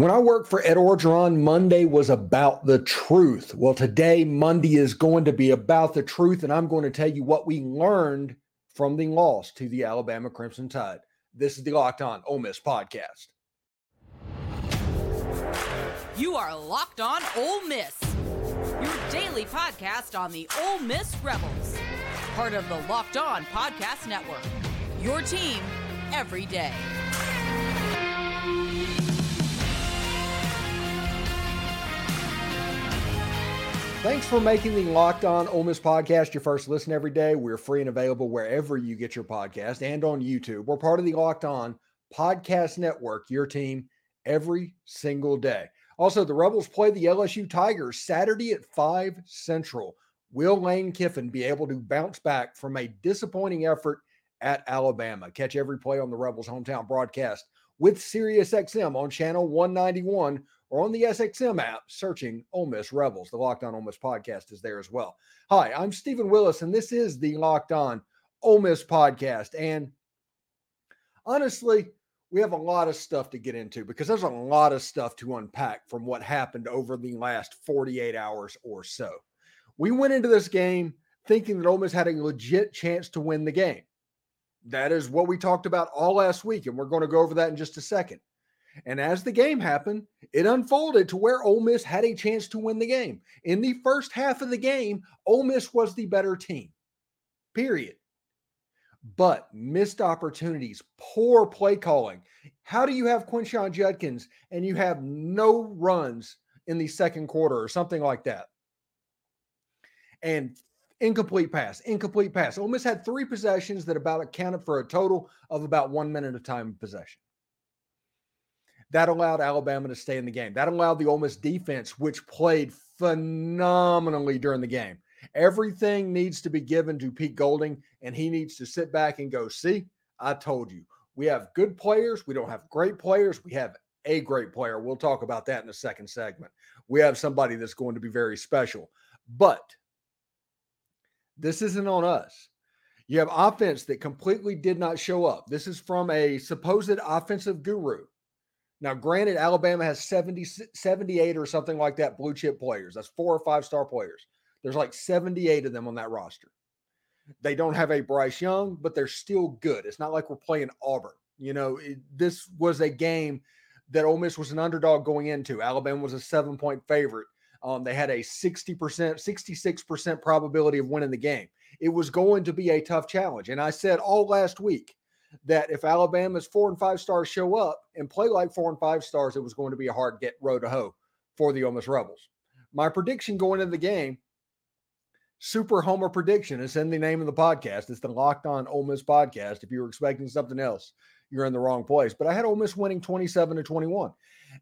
When I worked for Ed Orgeron, Monday was about the truth. Well, today, Monday is going to be about the truth, and I'm going to tell you what we learned from the loss to the Alabama Crimson Tide. This is the Locked On Ole Miss podcast. You are Locked On Ole Miss, your daily podcast on the Ole Miss Rebels, part of the Locked On Podcast Network. Your team every day. Thanks for making the Locked On Ole Miss podcast your first listen every day. We're free and available wherever you get your podcast and on YouTube. We're part of the Locked On Podcast Network, your team every single day. Also, the Rebels play the LSU Tigers Saturday at 5 Central. Will Lane Kiffin be able to bounce back from a disappointing effort at Alabama? Catch every play on the Rebels hometown broadcast with SiriusXM on channel 191 or on the SXM app searching Ole Miss Rebels. The Locked On Ole Miss podcast is there as well. Hi, I'm Steven Willis, and this is the Locked On Ole Miss podcast. And honestly, we have a lot of stuff to get into because there's a lot of stuff to unpack from what happened over the last 48 hours or so. We went into this game thinking that Ole Miss had a legit chance to win the game. That is what we talked about all last week, and we're going to go over that in just a second. And as the game happened, it unfolded to where Ole Miss had a chance to win the game. In the first half of the game, Ole Miss was the better team, period. But missed opportunities, poor play calling. How do you have Quinshon Judkins and you have no runs in the second quarter or something like that? And incomplete pass, incomplete pass. Ole Miss had three possessions that about accounted for a total of about one minute of time of possession. That allowed Alabama to stay in the game. That allowed the Ole Miss defense, which played phenomenally during the game. Everything needs to be given to Pete Golding, and he needs to sit back and go, see, I told you. We have good players. We don't have great players. We have a great player. We'll talk about that in the second segment. We have somebody that's going to be very special. But this isn't on us. You have offense that completely did not show up. This is from a supposed offensive guru. Now, granted, Alabama has 70, 78 or something like that blue chip players. That's four or five star players. There's like 78 of them on that roster. They don't have a Bryce Young, but they're still good. It's not like we're playing Auburn. You know, it, this was a game that Ole Miss was an underdog going into. Alabama was a seven point favorite. Um, they had a 60%, 66% probability of winning the game. It was going to be a tough challenge. And I said all last week, that if Alabama's four and five stars show up and play like four and five stars, it was going to be a hard get row to hoe for the Ole Miss Rebels. My prediction going into the game, super homer prediction, is in the name of the podcast. It's the Locked On Ole Miss podcast. If you were expecting something else, you're in the wrong place. But I had Ole Miss winning 27 to 21.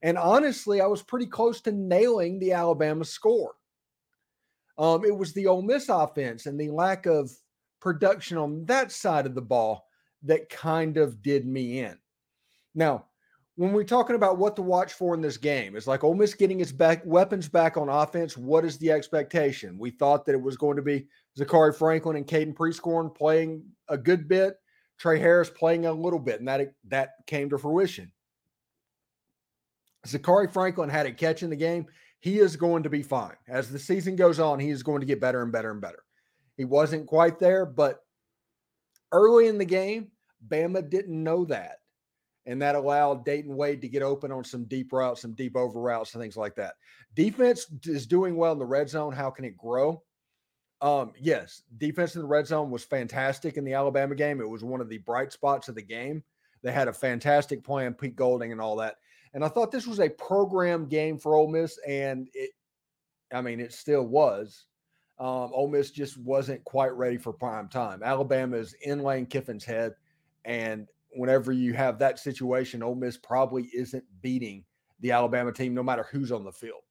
And honestly, I was pretty close to nailing the Alabama score. Um, it was the Ole Miss offense and the lack of production on that side of the ball that kind of did me in. Now, when we're talking about what to watch for in this game, it's like Ole Miss getting its back weapons back on offense. What is the expectation? We thought that it was going to be Zakhari Franklin and Caden Prieskorn playing a good bit, Tre Harris playing a little bit, and that that came to fruition. Zakhari Franklin had a catch in the game. He is going to be fine. As the season goes on, he is going to get better and better and better. He wasn't quite there, but Early in the game, Bama didn't know that. And that allowed Dayton Wade to get open on some deep routes, some deep over routes, and things like that. Defense is doing well in the red zone. How can it grow? Um, yes, defense in the red zone was fantastic in the Alabama game. It was one of the bright spots of the game. They had a fantastic plan, Pete Golding and all that. And I thought this was a program game for Ole Miss, and it, I mean, it still was. Um, Ole Miss just wasn't quite ready for prime time. Alabama is in Lane Kiffin's head, and whenever you have that situation, Ole Miss probably isn't beating the Alabama team, no matter who's on the field.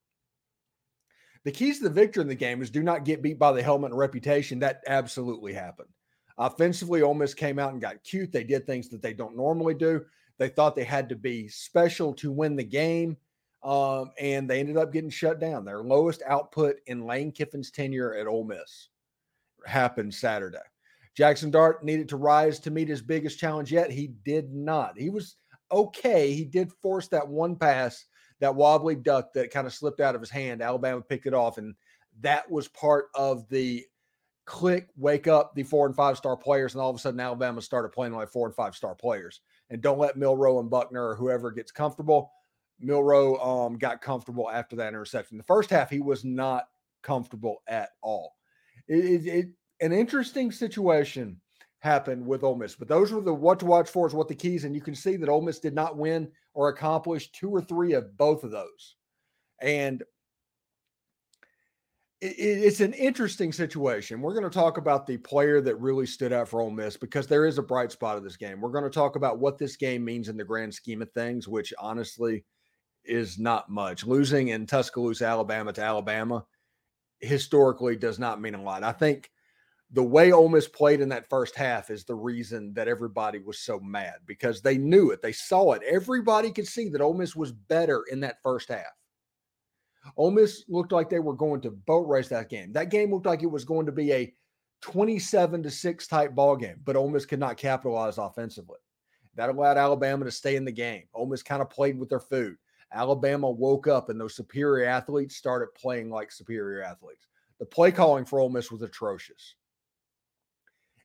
The keys to the victory in the game is do not get beat by the helmet and reputation. That absolutely happened. Offensively, Ole Miss came out and got cute. They did things that they don't normally do. They thought they had to be special to win the game um, and they ended up getting shut down. Their lowest output in Lane Kiffin's tenure at Ole Miss happened Saturday. Jaxson Dart needed to rise to meet his biggest challenge yet. He did not. He was okay. He did force that one pass that wobbly duck that kind of slipped out of his hand. Alabama picked it off, and that was part of the click, wake up the four and five star players, and all of a sudden Alabama started playing like four and five star players. And don't let Milroe and Buchner or whoever gets comfortable. Milroe um, got comfortable after that interception. The first half, he was not comfortable at all. It, it, it an interesting situation happened with Ole Miss, but those were the what to watch for is what the keys, and you can see that Ole Miss did not win or accomplish two or three of both of those, and it's an interesting situation. We're going to talk about the player that really stood out for Ole Miss because there is a bright spot of this game. We're going to talk about what this game means in the grand scheme of things, which honestly is not much. Losing in Tuscaloosa, Alabama to Alabama historically does not mean a lot. I think the way Ole Miss played in that first half is the reason that everybody was so mad because they knew it. They saw it. Everybody could see that Ole Miss was better in that first half. Ole Miss looked like they were going to boat race that game. That game looked like it was going to be a 27 to 6 type ball game, but Ole Miss could not capitalize offensively. That allowed Alabama to stay in the game. Ole Miss kind of played with their food. Alabama woke up and those superior athletes started playing like superior athletes. The play calling for Ole Miss was atrocious.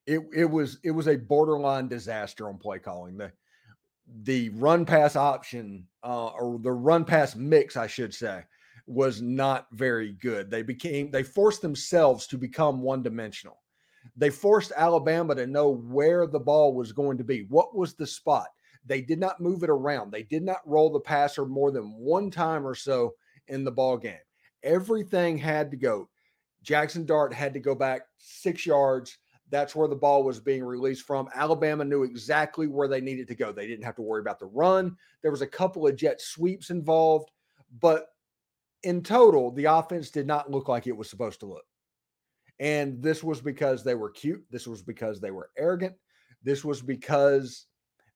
It, it was it was a borderline disaster on play calling. The the run pass option uh, or the run pass mix, I should say, was not very good. They became they forced themselves to become one dimensional. They forced Alabama to know where the ball was going to be. What was the spot? They did not move it around. They did not roll the passer more than one time or so in the ball game. Everything had to go. Jaxson Dart had to go back six yards. That's where the ball was being released from. Alabama knew exactly where they needed to go. They didn't have to worry about the run. There was a couple of jet sweeps involved, but in total, the offense did not look like it was supposed to look. And this was because they were cute. This was because they were arrogant. This was because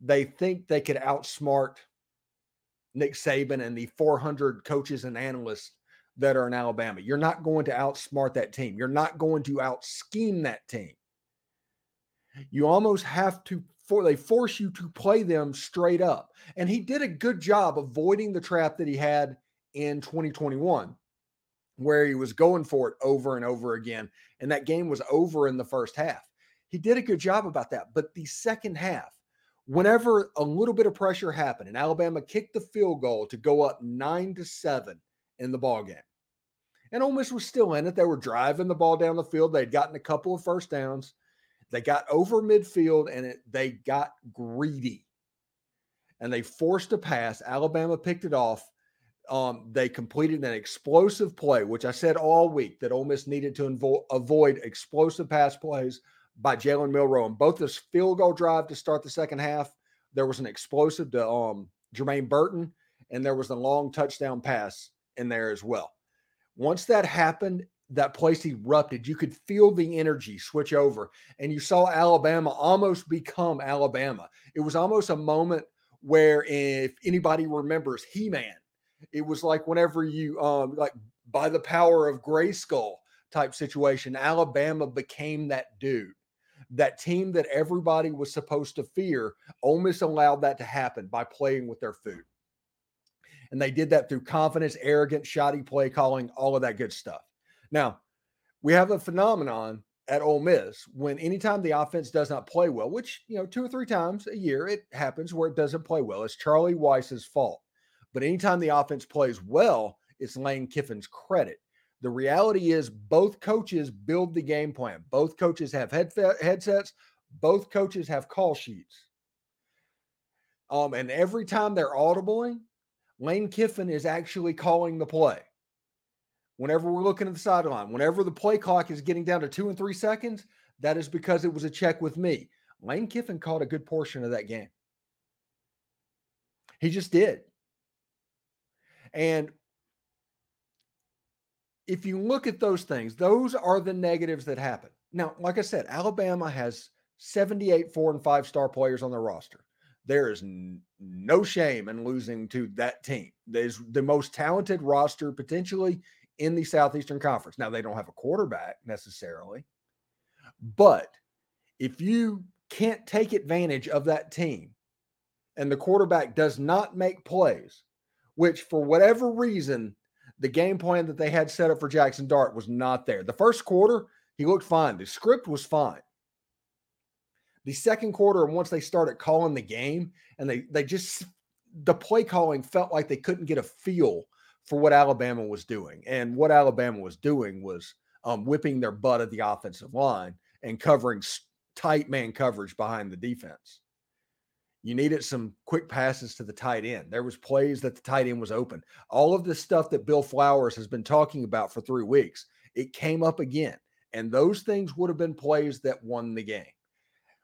they think they could outsmart Nick Saban and the 400 coaches and analysts that are in Alabama. You're not going to outsmart that team. You're not going to out scheme that team. You almost have to for they force you to play them straight up. And he did a good job avoiding the trap that he had in 2021 where he was going for it over and over again and that game was over in the first half. He did a good job about that, but the second half whenever a little bit of pressure happened and Alabama kicked the field goal to go up 9 to 7 in the ball game. And Ole Miss was still in it. They were driving the ball down the field. They'd gotten a couple of first downs. They got over midfield and it, they got greedy. And they forced a pass. Alabama picked it off. Um, they completed an explosive play, which I said all week that Ole Miss needed to invo- avoid explosive pass plays by Jalen Milroe. And both this field goal drive to start the second half, there was an explosive to um, Jermaine Burton, and there was a long touchdown pass in there as well. Once that happened, that place erupted. You could feel the energy switch over, and you saw Alabama almost become Alabama. It was almost a moment where, if anybody remembers He Man, it was like whenever you, um, like by the power of Grayskull type situation, Alabama became that dude that team that everybody was supposed to fear, Ole Miss allowed that to happen by playing with their food. And they did that through confidence, arrogant, shoddy play calling, all of that good stuff. Now, we have a phenomenon at Ole Miss when anytime the offense does not play well, which, you know, two or three times a year it happens where it doesn't play well, it's Charlie Weis's fault. But anytime the offense plays well, it's Lane Kiffin's credit. The reality is, both coaches build the game plan. Both coaches have head headsets. Both coaches have call sheets. Um, and every time they're audibling, Lane Kiffin is actually calling the play. Whenever we're looking at the sideline, whenever the play clock is getting down to two and three seconds, that is because it was a check with me. Lane Kiffin caught a good portion of that game. He just did. And if you look at those things, those are the negatives that happen. Now, like I said, Alabama has 78 four and five star players on their roster. There is n- no shame in losing to that team. There's the most talented roster potentially in the Southeastern Conference. Now, they don't have a quarterback necessarily, but if you can't take advantage of that team and the quarterback does not make plays, which for whatever reason, the game plan that they had set up for Jaxson Dart was not there. The first quarter, he looked fine. The script was fine. The second quarter, and once they started calling the game, and they they just the play calling felt like they couldn't get a feel for what Alabama was doing. And what Alabama was doing was um, whipping their butt at the offensive line and covering tight man coverage behind the defense. You needed some quick passes to the tight end. There was plays that the tight end was open. All of this stuff that Bill Flowers has been talking about for three weeks, it came up again. And those things would have been plays that won the game.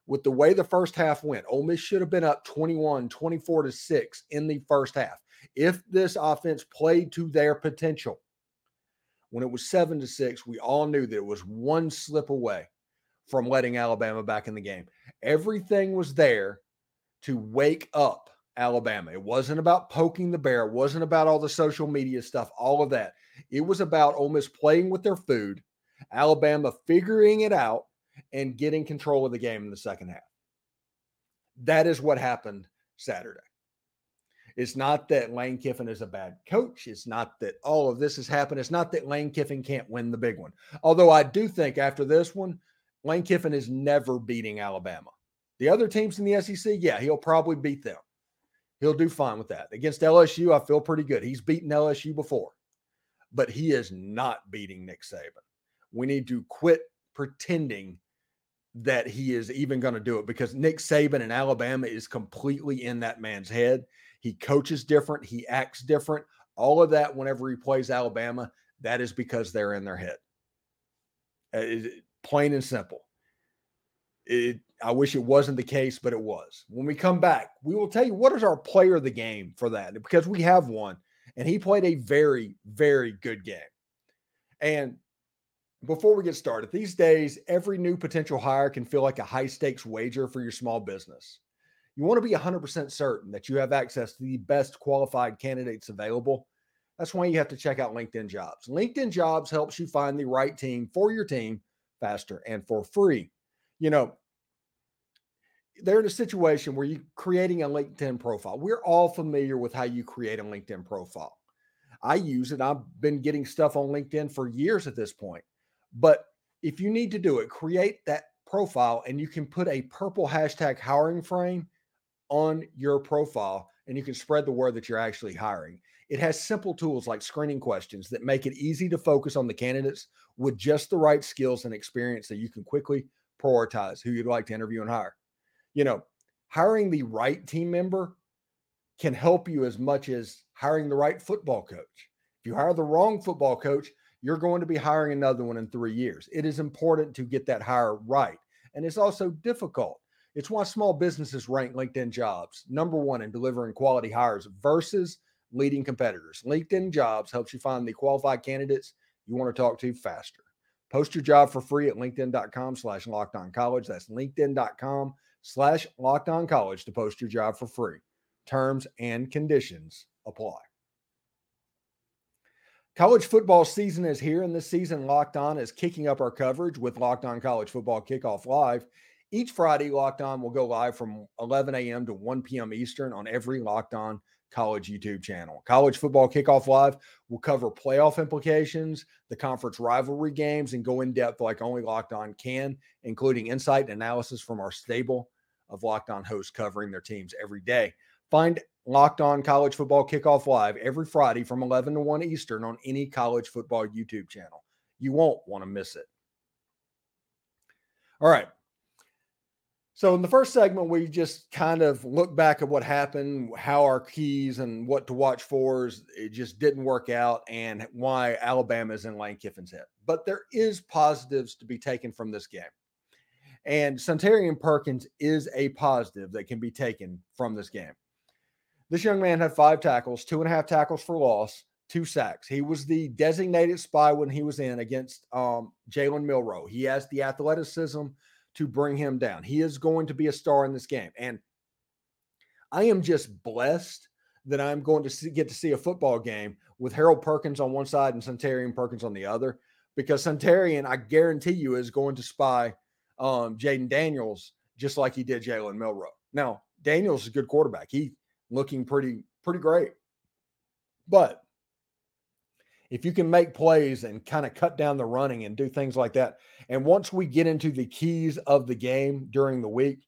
With the way the first half went, Ole Miss should have been up 21, 24 to 6 in the first half. If this offense played to their potential, when it was 7 to 6, we all knew that it was one slip away from letting Alabama back in the game. Everything was there to wake up Alabama. It wasn't about poking the bear. It wasn't about all the social media stuff, all of that. It was about Ole Miss playing with their food, Alabama figuring it out, and getting control of the game in the second half. That is what happened Saturday. It's not that Lane Kiffin is a bad coach. It's not that all of this has happened. It's not that Lane Kiffin can't win the big one. Although I do think after this one, Lane Kiffin is never beating Alabama. The other teams in the SEC, yeah, he'll probably beat them. He'll do fine with that. Against LSU, I feel pretty good. He's beaten LSU before, but he is not beating Nick Saban. We need to quit pretending that he is even going to do it because Nick Saban in Alabama is completely in that man's head. He coaches different, he acts different. All of that, whenever he plays Alabama, that is because they're in their head. Uh, it, plain and simple. It, I wish it wasn't the case, but it was. When we come back, we will tell you what is our player of the game for that because we have one, and he played a very, very good game. And before we get started, these days, every new potential hire can feel like a high stakes wager for your small business. You want to be 100% certain that you have access to the best qualified candidates available. That's why you have to check out LinkedIn Jobs. LinkedIn Jobs helps you find the right team for your team faster and for free. You know, they're in a situation where you're creating a LinkedIn profile. We're all familiar with how you create a LinkedIn profile. I use it. I've been getting stuff on LinkedIn for years at this point. But if you need to do it, create that profile and you can put a purple hashtag hiring frame on your profile and you can spread the word that you're actually hiring. It has simple tools like screening questions that make it easy to focus on the candidates with just the right skills and experience that you can quickly prioritize who you'd like to interview and hire. You know, hiring the right team member can help you as much as hiring the right football coach. If you hire the wrong football coach, you're going to be hiring another one in three years. It is important to get that hire right. And it's also difficult. It's why small businesses rank LinkedIn jobs number one in delivering quality hires versus leading competitors. LinkedIn jobs helps you find the qualified candidates you want to talk to faster. Post your job for free at LinkedIn.com slash locked on college. That's LinkedIn.com slash locked on college to post your job for free. Terms and conditions apply. College football season is here, and this season, Locked On is kicking up our coverage with Locked On College Football Kickoff Live. Each Friday, Locked On will go live from 11 a.m. to 1 p.m. Eastern on every Locked On College YouTube channel. College Football Kickoff Live will cover playoff implications, the conference rivalry games, and go in depth like only Locked On can, including insight and analysis from our stable of Locked On hosts covering their teams every day. Find Locked On College Football Kickoff Live every Friday from 11 to 1 Eastern on any college football YouTube channel. You won't want to miss it. All right. So, in the first segment, we just kind of look back at what happened, how our keys and what to watch for. is It just didn't work out, and why Alabama is in Lane Kiffin's head. But there is positives to be taken from this game. And Suntarine Perkins is a positive that can be taken from this game. This young man had five tackles, two and a half tackles for loss, two sacks. He was the designated spy when he was in against um, Jalen Milroe. He has the athleticism to bring him down. He is going to be a star in this game. And I am just blessed that I'm going to see, get to see a football game with Harold Perkins on one side and Suntarine Perkins on the other, because Suntarine, I guarantee you, is going to spy um, Jayden Daniels just like he did Jalen Milroe. Now, Daniels is a good quarterback. He looking pretty pretty great. But if you can make plays and kind of cut down the running and do things like that, and once we get into the keys of the game during the week,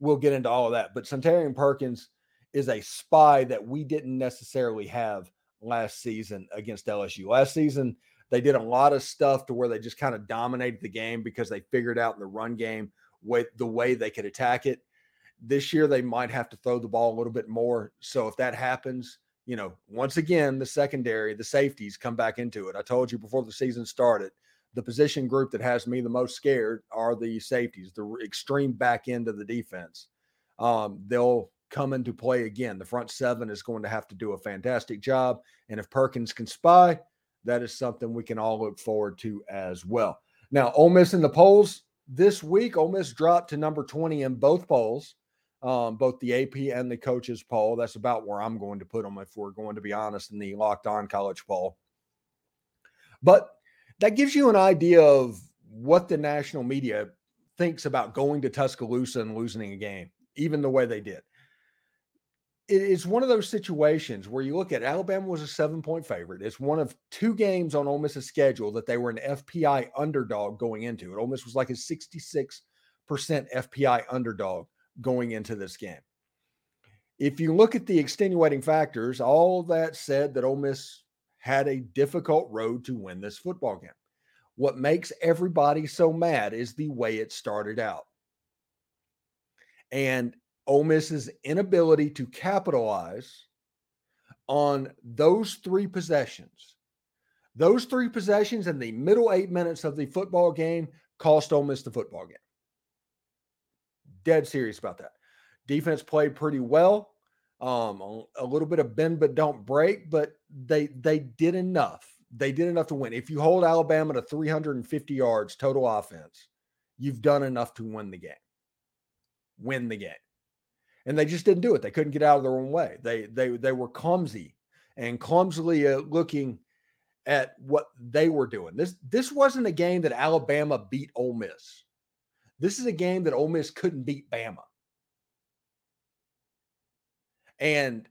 we'll get into all of that. But Suntarine Perkins is a spy that we didn't necessarily have last season against LSU. Last season, they did a lot of stuff to where they just kind of dominated the game because they figured out in the run game with the way they could attack it. This year, they might have to throw the ball a little bit more. So if that happens, you know, once again, the secondary, the safeties come back into it. I told you before the season started, the position group that has me the most scared are the safeties, the extreme back end of the defense. Um, they'll come into play again. The front seven is going to have to do a fantastic job. And if Perkins can spy, that is something we can all look forward to as well. Now, Ole Miss in the polls this week, Ole Miss dropped to number 20 in both polls, um, both the AP and the coaches poll. That's about where I'm going to put them if we're going to be honest in the locked on college poll. But that gives you an idea of what the national media thinks about going to Tuscaloosa and losing a game, even the way they did it's one of those situations where you look at Alabama was a seven point favorite. It's one of two games on Ole Miss's schedule that they were an FPI underdog going into it. Ole Miss was like a 66% FPI underdog going into this game. If you look at the extenuating factors, all that said that Ole Miss had a difficult road to win this football game. What makes everybody so mad is the way it started out. And Ole Miss's inability to capitalize on those three possessions. Those three possessions in the middle eight minutes of the football game cost Ole Miss the football game. Dead serious about that. Defense played pretty well. Um, a little bit of bend but don't break, but they they did enough. They did enough to win. If you hold Alabama to 350 yards total offense, you've done enough to win the game. Win the game and they just didn't do it. They couldn't get out of their own way. They they they were clumsy and clumsily uh, looking at what they were doing. This this wasn't a game that Alabama beat Ole Miss. This is a game that Ole Miss couldn't beat Bama. And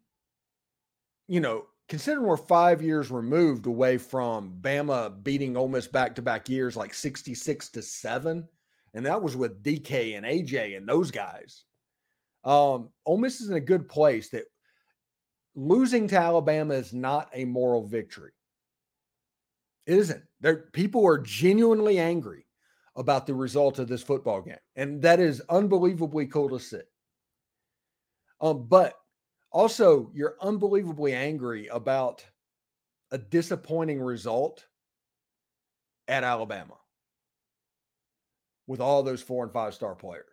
you know, considering we're five years removed away from Bama beating Ole Miss back to back years, like 66 to 7, and that was with DK and AJ and those guys. Um, Ole Miss is in a good place that losing to Alabama is not a moral victory. It isn't. There, people are genuinely angry about the result of this football game, and that is unbelievably cool to see. Um, but also, you're unbelievably angry about a disappointing result at Alabama with all those four and five star players.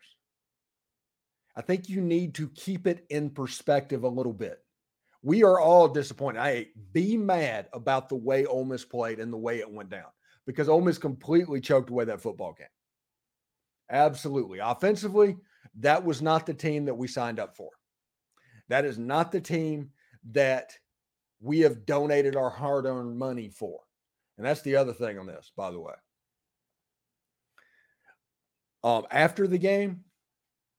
I think you need to keep it in perspective a little bit. We are all disappointed. I be mad about the way Ole Miss played and the way it went down because Ole Miss completely choked away that football game. Absolutely. Offensively, that was not the team that we signed up for. That is not the team that we have donated our hard earned money for. And that's the other thing on this, by the way. Um, after the game,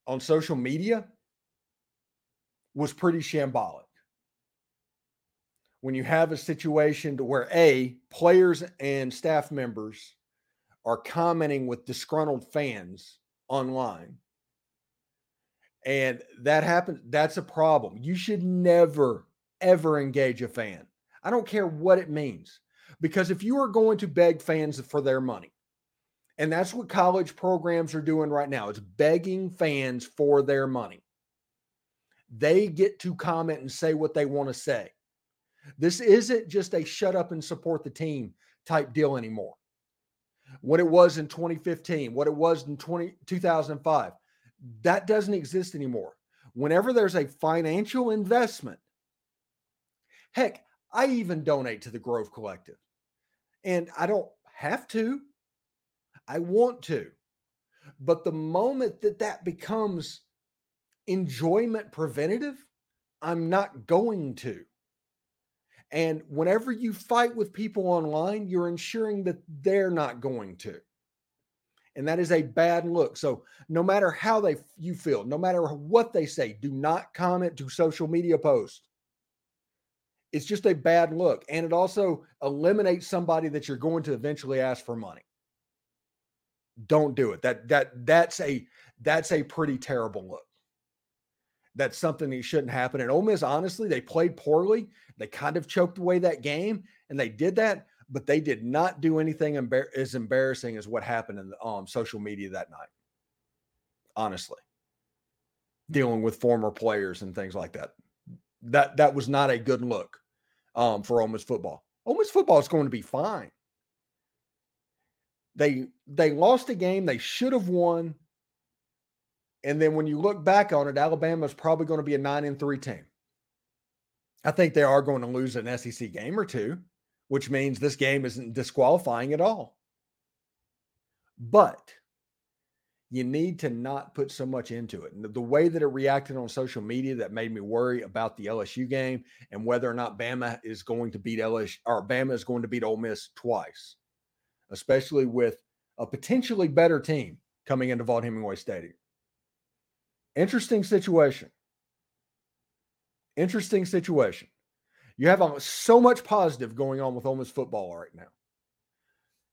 on social media was pretty shambolic. When you have a situation to where A, players and staff members are commenting with disgruntled fans online. And that happens, that's a problem. You should never, ever engage a fan. I don't care what it means. Because if you are going to beg fans for their money, and that's what college programs are doing right now. It's begging fans for their money. They get to comment and say what they want to say. This isn't just a shut up and support the team type deal anymore. What it was in 2015, what it was in 20, 2005, that doesn't exist anymore. Whenever there's a financial investment, heck, I even donate to the Grove Collective. And I don't have to. I want to. But the moment that that becomes enjoyment preventative, I'm not going to. And whenever you fight with people online, you're ensuring that they're not going to. And that is a bad look. So no matter how they you feel, no matter what they say, do not comment to social media posts. It's just a bad look. And it also eliminates somebody that you're going to eventually ask for money. Don't do it. That that that's a that's a pretty terrible look. That's something that shouldn't happen. And Ole Miss, honestly, they played poorly. They kind of choked away that game, and they did that, but they did not do anything embar- as embarrassing as what happened in the um, social media that night. Honestly, dealing with former players and things like that. That that was not a good look um, for Ole Miss football. Ole Miss football is going to be fine. They they lost a game they should have won, and then when you look back on it, Alabama is probably going to be a nine and three team. I think they are going to lose an SEC game or two, which means this game isn't disqualifying at all. But you need to not put so much into it. And the way that it reacted on social media that made me worry about the LSU game and whether or not Bama is going to beat LSU or Bama is going to beat Ole Miss twice, especially with a potentially better team coming into Vaught Hemingway Stadium. Interesting situation. Interesting situation. You have so much positive going on with Ole Miss football right now.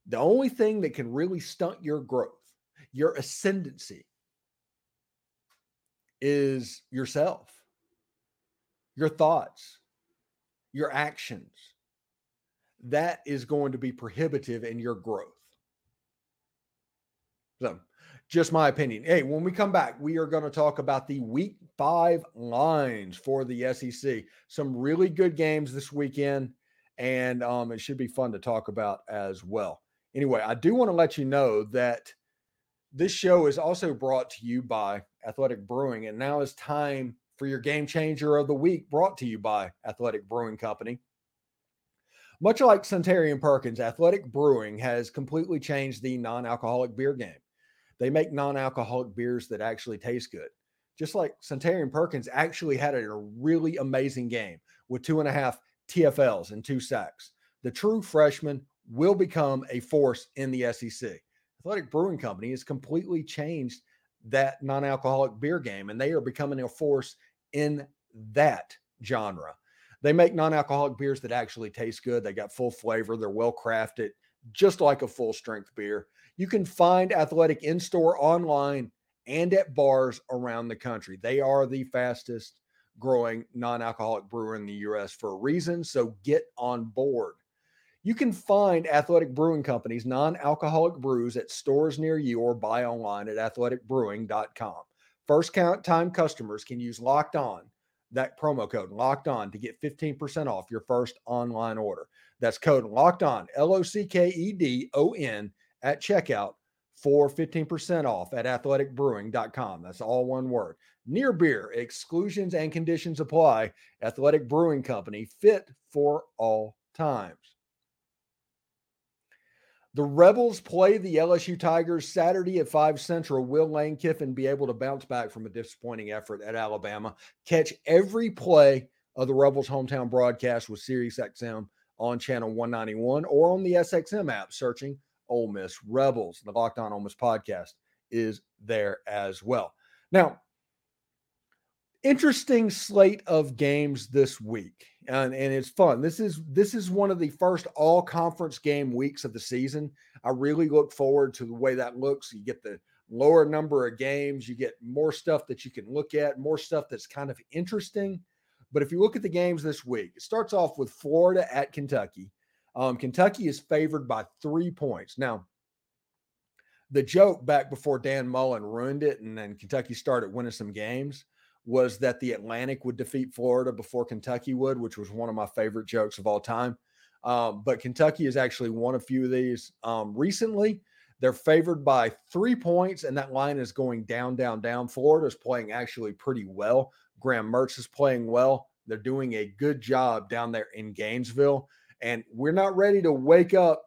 The only thing that can really stunt your growth your ascendancy is yourself, your thoughts, your actions. That is going to be prohibitive in your growth. So, just my opinion. Hey, when we come back, we are going to talk about the week five lines for the SEC. Some really good games this weekend, and um, it should be fun to talk about as well. Anyway, I do want to let you know that this show is also brought to you by Athletic Brewing, and now is time for your game changer of the week, brought to you by Athletic Brewing Company. Much like Suntarine Perkins, Athletic Brewing has completely changed the non alcoholic beer game. They make non alcoholic beers that actually taste good. Just like Suntarine Perkins actually had a really amazing game with two and a half TFLs and two sacks. The true freshman will become a force in the SEC. Athletic Brewing Company has completely changed that non alcoholic beer game, and they are becoming a force in that genre. They make non alcoholic beers that actually taste good. They got full flavor, they're well crafted, just like a full strength beer. You can find Athletic in store, online, and at bars around the country. They are the fastest growing non alcoholic brewer in the US for a reason. So get on board. You can find Athletic Brewing Company's non alcoholic brews at stores near you or buy online at athleticbrewing.com. First count time customers can use locked on, that promo code locked on to get 15% off your first online order. That's code locked on, L O C K E D O N, at checkout for 15% off at athleticbrewing.com. That's all one word. Near beer, exclusions and conditions apply. Athletic Brewing Company, fit for all times. The Rebels play the LSU Tigers Saturday at 5 Central. Will Lane Kiffin be able to bounce back from a disappointing effort at Alabama? Catch every play of the Rebels hometown broadcast with SiriusXM on channel 191 or on the SXM app searching Ole Miss Rebels. The Locked On Ole Miss podcast is there as well. Now, interesting slate of games this week and, and it's fun this is this is one of the first all conference game weeks of the season i really look forward to the way that looks you get the lower number of games you get more stuff that you can look at more stuff that's kind of interesting but if you look at the games this week it starts off with florida at kentucky um, kentucky is favored by three points now the joke back before dan mullen ruined it and then kentucky started winning some games was that the Atlantic would defeat Florida before Kentucky would, which was one of my favorite jokes of all time. Um, but Kentucky has actually won a few of these um, recently. They're favored by three points, and that line is going down, down, down. Florida is playing actually pretty well. Graham Mertz is playing well. They're doing a good job down there in Gainesville. And we're not ready to wake up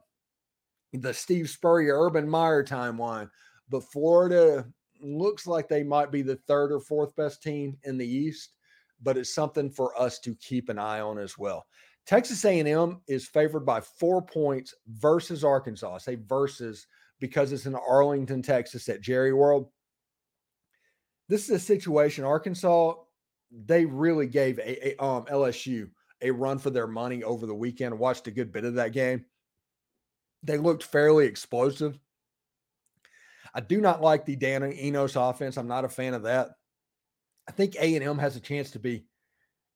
the Steve Spurrier, Urban Meyer timeline, but Florida looks like they might be the third or fourth best team in the East, but it's something for us to keep an eye on as well. Texas A&M is favored by four points versus Arkansas. I say versus because it's in Arlington, Texas at Jerry World. This is a situation Arkansas they really gave a, a um, LSU a run for their money over the weekend. Watched a good bit of that game. They looked fairly explosive. I do not like the Dan Enos offense. I'm not a fan of that. I think A&M has a chance to be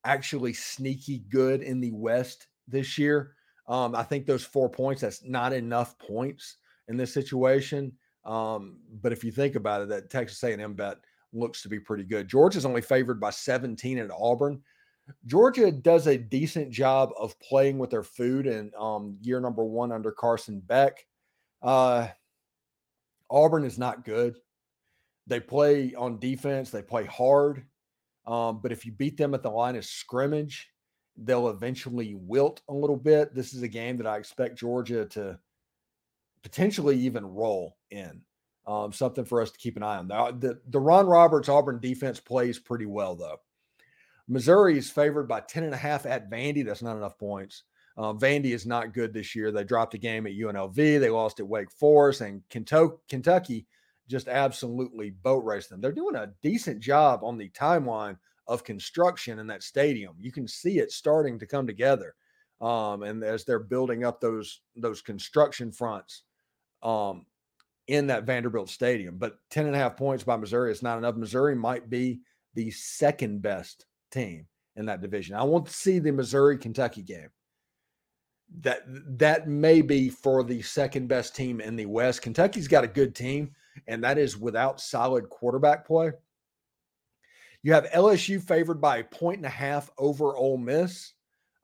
actually sneaky good in the West this year. Um, I think those four points, that's not enough points in this situation. Um, but if you think about it, that Texas A&M bet looks to be pretty good. Georgia's only favored by 17 at Auburn. Georgia does a decent job of playing with their food in um, year number one under Carson Beck. Uh, Auburn is not good. They play on defense, they play hard. Um, but if you beat them at the line of scrimmage, they'll eventually wilt a little bit. This is a game that I expect Georgia to potentially even roll in. Um, something for us to keep an eye on. The, the, the Ron Roberts Auburn defense plays pretty well, though. Missouri is favored by 10 and a half at Vandy. That's not enough points. Um, Vandy is not good this year. They dropped a game at UNLV. They lost at Wake Forest, and Kentucky just absolutely boat raced them. They're doing a decent job on the timeline of construction in that stadium. You can see it starting to come together. Um, and as they're building up those those construction fronts um, in that Vanderbilt stadium. But 10 and a half points by Missouri is not enough. Missouri might be the second best team in that division. I want to see the Missouri Kentucky game. That that may be for the second best team in the West. Kentucky's got a good team, and that is without solid quarterback play. You have LSU favored by a point and a half over Ole Miss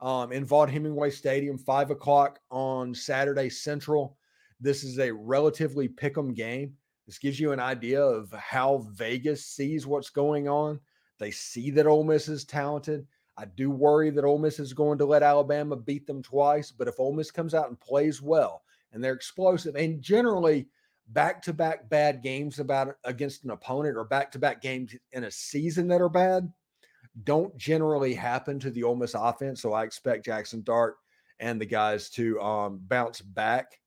um, in Vaught Hemingway Stadium, five o'clock on Saturday Central. This is a relatively pick 'em game. This gives you an idea of how Vegas sees what's going on. They see that Ole Miss is talented. I do worry that Ole Miss is going to let Alabama beat them twice, but if Ole Miss comes out and plays well and they're explosive, and generally back-to-back bad games about against an opponent or back-to-back games in a season that are bad don't generally happen to the Ole Miss offense. So I expect Jaxson Dart and the guys to um, bounce back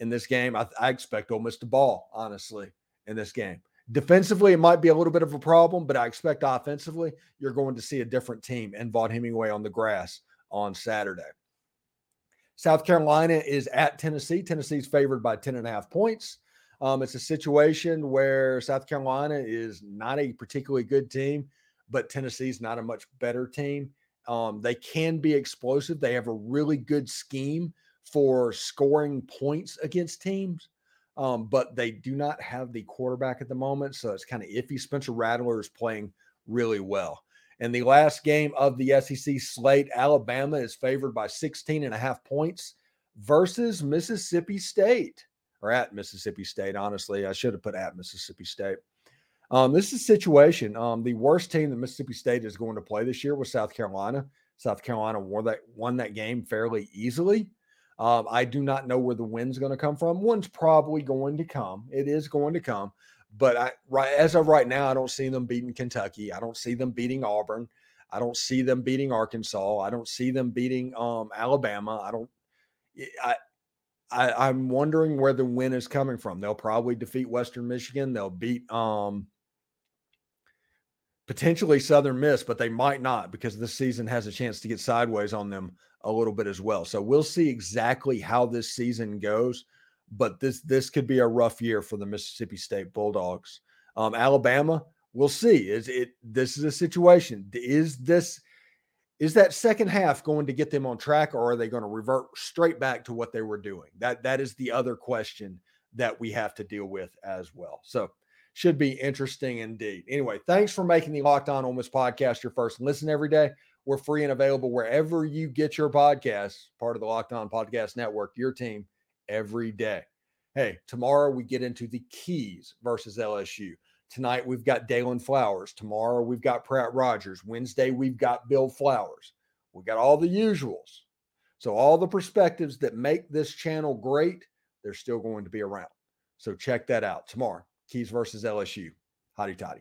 in this game. I, I expect Ole Miss to ball honestly in this game. Defensively, it might be a little bit of a problem, but I expect offensively, you're going to see a different team and Vaught Hemingway on the grass on Saturday. South Carolina is at Tennessee. Tennessee's favored by 10 and a half points. Um, it's a situation where South Carolina is not a particularly good team, but Tennessee's not a much better team. Um, they can be explosive. They have a really good scheme for scoring points against teams um, but they do not have the quarterback at the moment. So it's kind of iffy. Spencer Rattler is playing really well. In the last game of the SEC slate, Alabama is favored by 16 and a half points versus Mississippi State or at Mississippi State. Honestly, I should have put at Mississippi State. Um, this is a situation. Um, the worst team that Mississippi State is going to play this year was South Carolina. South Carolina won that won that game fairly easily. Um, I do not know where the win's going to come from. One's probably going to come. It is going to come. But I, right as of right now, I don't see them beating Kentucky. I don't see them beating Auburn. I don't see them beating Arkansas. I don't see them beating um, Alabama. I don't. I, I I'm wondering where the win is coming from. They'll probably defeat Western Michigan. They'll beat um, potentially Southern Miss, but they might not because this season has a chance to get sideways on them a little bit as well. So we'll see exactly how this season goes. But this this could be a rough year for the Mississippi State Bulldogs. Um, Alabama, we'll see. Is it this is a situation? Is this is that second half going to get them on track, or are they going to revert straight back to what they were doing? That that is the other question that we have to deal with as well. So should be interesting indeed. Anyway, thanks for making the Locked On Ole Miss podcast your first listen every day. We're free and available wherever you get your podcasts, part of the Locked On Podcast Network, your team every day. Hey, tomorrow we get into the keys versus LSU. Tonight we've got Dalen Flowers. Tomorrow we've got Pratt Rogers. Wednesday we've got Bill Flowers. We got all the usuals. So all the perspectives that make this channel great, they're still going to be around. So check that out tomorrow. Keys versus LSU. Hotty toddy.